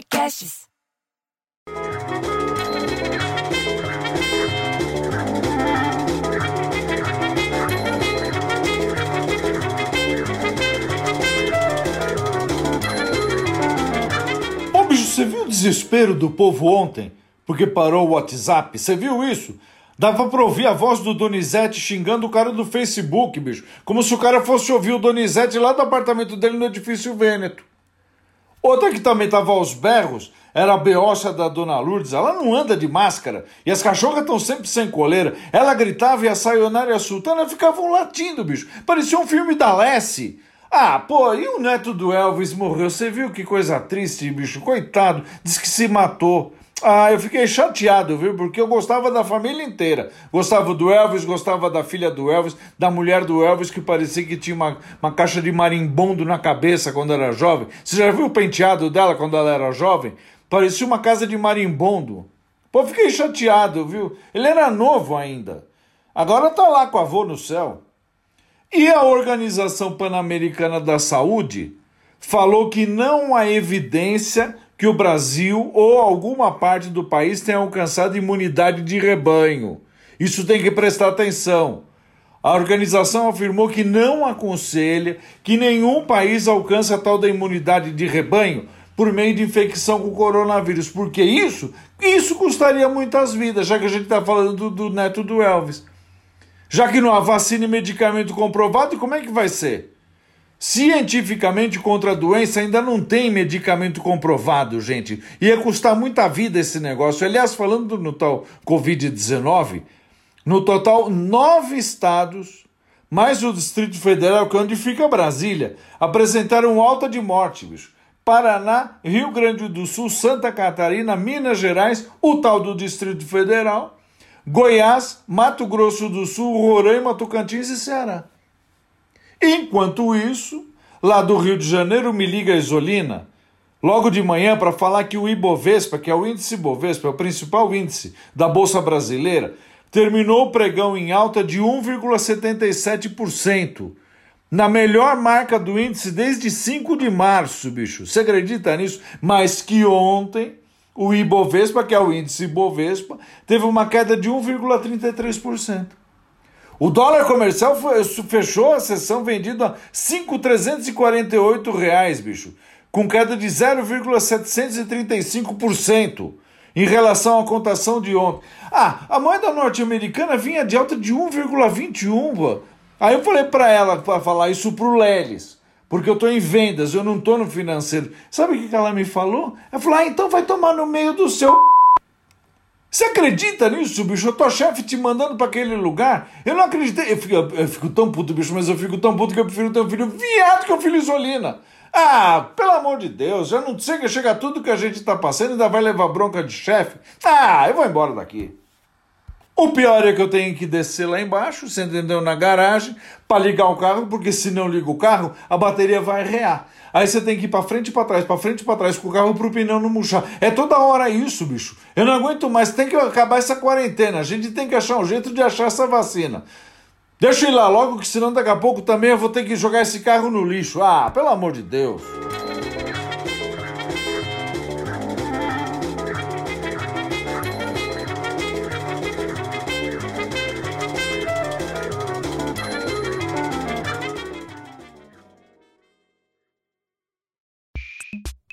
podcasts. Ô bicho, você viu o desespero do povo ontem? Porque parou o WhatsApp? Você viu isso? Dava pra ouvir a voz do Donizete xingando o cara do Facebook, bicho. Como se o cara fosse ouvir o Donizete lá do apartamento dele no edifício Vêneto. Outra que também tava aos berros era a beocha da Dona Lourdes. Ela não anda de máscara e as cachorras estão sempre sem coleira. Ela gritava e a Sayonara e a Sultana ficavam latindo, bicho. Parecia um filme da Lessie. Ah, pô, e o neto do Elvis morreu? Você viu que coisa triste, bicho? Coitado, diz que se matou. Ah, eu fiquei chateado, viu? Porque eu gostava da família inteira. Gostava do Elvis, gostava da filha do Elvis, da mulher do Elvis, que parecia que tinha uma, uma caixa de marimbondo na cabeça quando era jovem. Você já viu o penteado dela quando ela era jovem? Parecia uma casa de marimbondo. Pô, fiquei chateado, viu? Ele era novo ainda. Agora tá lá com a avô no céu. E a Organização Pan-Americana da Saúde falou que não há evidência que o Brasil ou alguma parte do país tenha alcançado imunidade de rebanho. Isso tem que prestar atenção. A organização afirmou que não aconselha que nenhum país alcance a tal da imunidade de rebanho por meio de infecção com coronavírus. Porque isso, isso custaria muitas vidas, já que a gente está falando do, do neto do Elvis. Já que não há vacina e medicamento comprovado, como é que vai ser? Cientificamente contra a doença ainda não tem medicamento comprovado, gente. Ia custar muita vida esse negócio. Aliás, falando no tal Covid-19, no total, nove estados, mais o Distrito Federal, que é onde fica Brasília, apresentaram alta de morte, bicho. Paraná, Rio Grande do Sul, Santa Catarina, Minas Gerais, o tal do Distrito Federal, Goiás, Mato Grosso do Sul, Roraima, Tocantins e Ceará. Enquanto isso, lá do Rio de Janeiro me liga a Isolina, logo de manhã para falar que o Ibovespa, que é o índice Ibovespa, é o principal índice da Bolsa Brasileira, terminou o pregão em alta de 1,77%. Na melhor marca do índice desde 5 de março, bicho. Você acredita nisso? Mas que ontem o Ibovespa, que é o índice Ibovespa, teve uma queda de 1,33%. O dólar comercial fechou a sessão vendido a 5,348 reais, bicho, com queda de 0,735% em relação à cotação de ontem. Ah, a moeda norte-americana vinha de alta de 1,21. Aí eu falei para ela para falar isso pro Leles, porque eu estou em vendas, eu não estou no financeiro. Sabe o que ela me falou? Ela falou: ah, então vai tomar no meio do seu você acredita nisso, bicho? Eu tô chefe te mandando para aquele lugar. Eu não acreditei. Eu fico, eu fico, tão puto, bicho, mas eu fico tão puto que eu prefiro ter um filho viado que um filho isolina. Ah, pelo amor de Deus, já não chega, chega tudo que a gente tá passando e ainda vai levar bronca de chefe. Ah, eu vou embora daqui. O pior é que eu tenho que descer lá embaixo, você entendeu, na garagem, para ligar o carro, porque se não liga o carro, a bateria vai rear. Aí você tem que ir para frente e para trás, para frente e para trás, com o carro pro pneu não murchar. É toda hora isso, bicho. Eu não aguento mais, tem que acabar essa quarentena. A gente tem que achar um jeito de achar essa vacina. Deixa eu ir lá logo, que senão daqui a pouco também eu vou ter que jogar esse carro no lixo. Ah, pelo amor de Deus.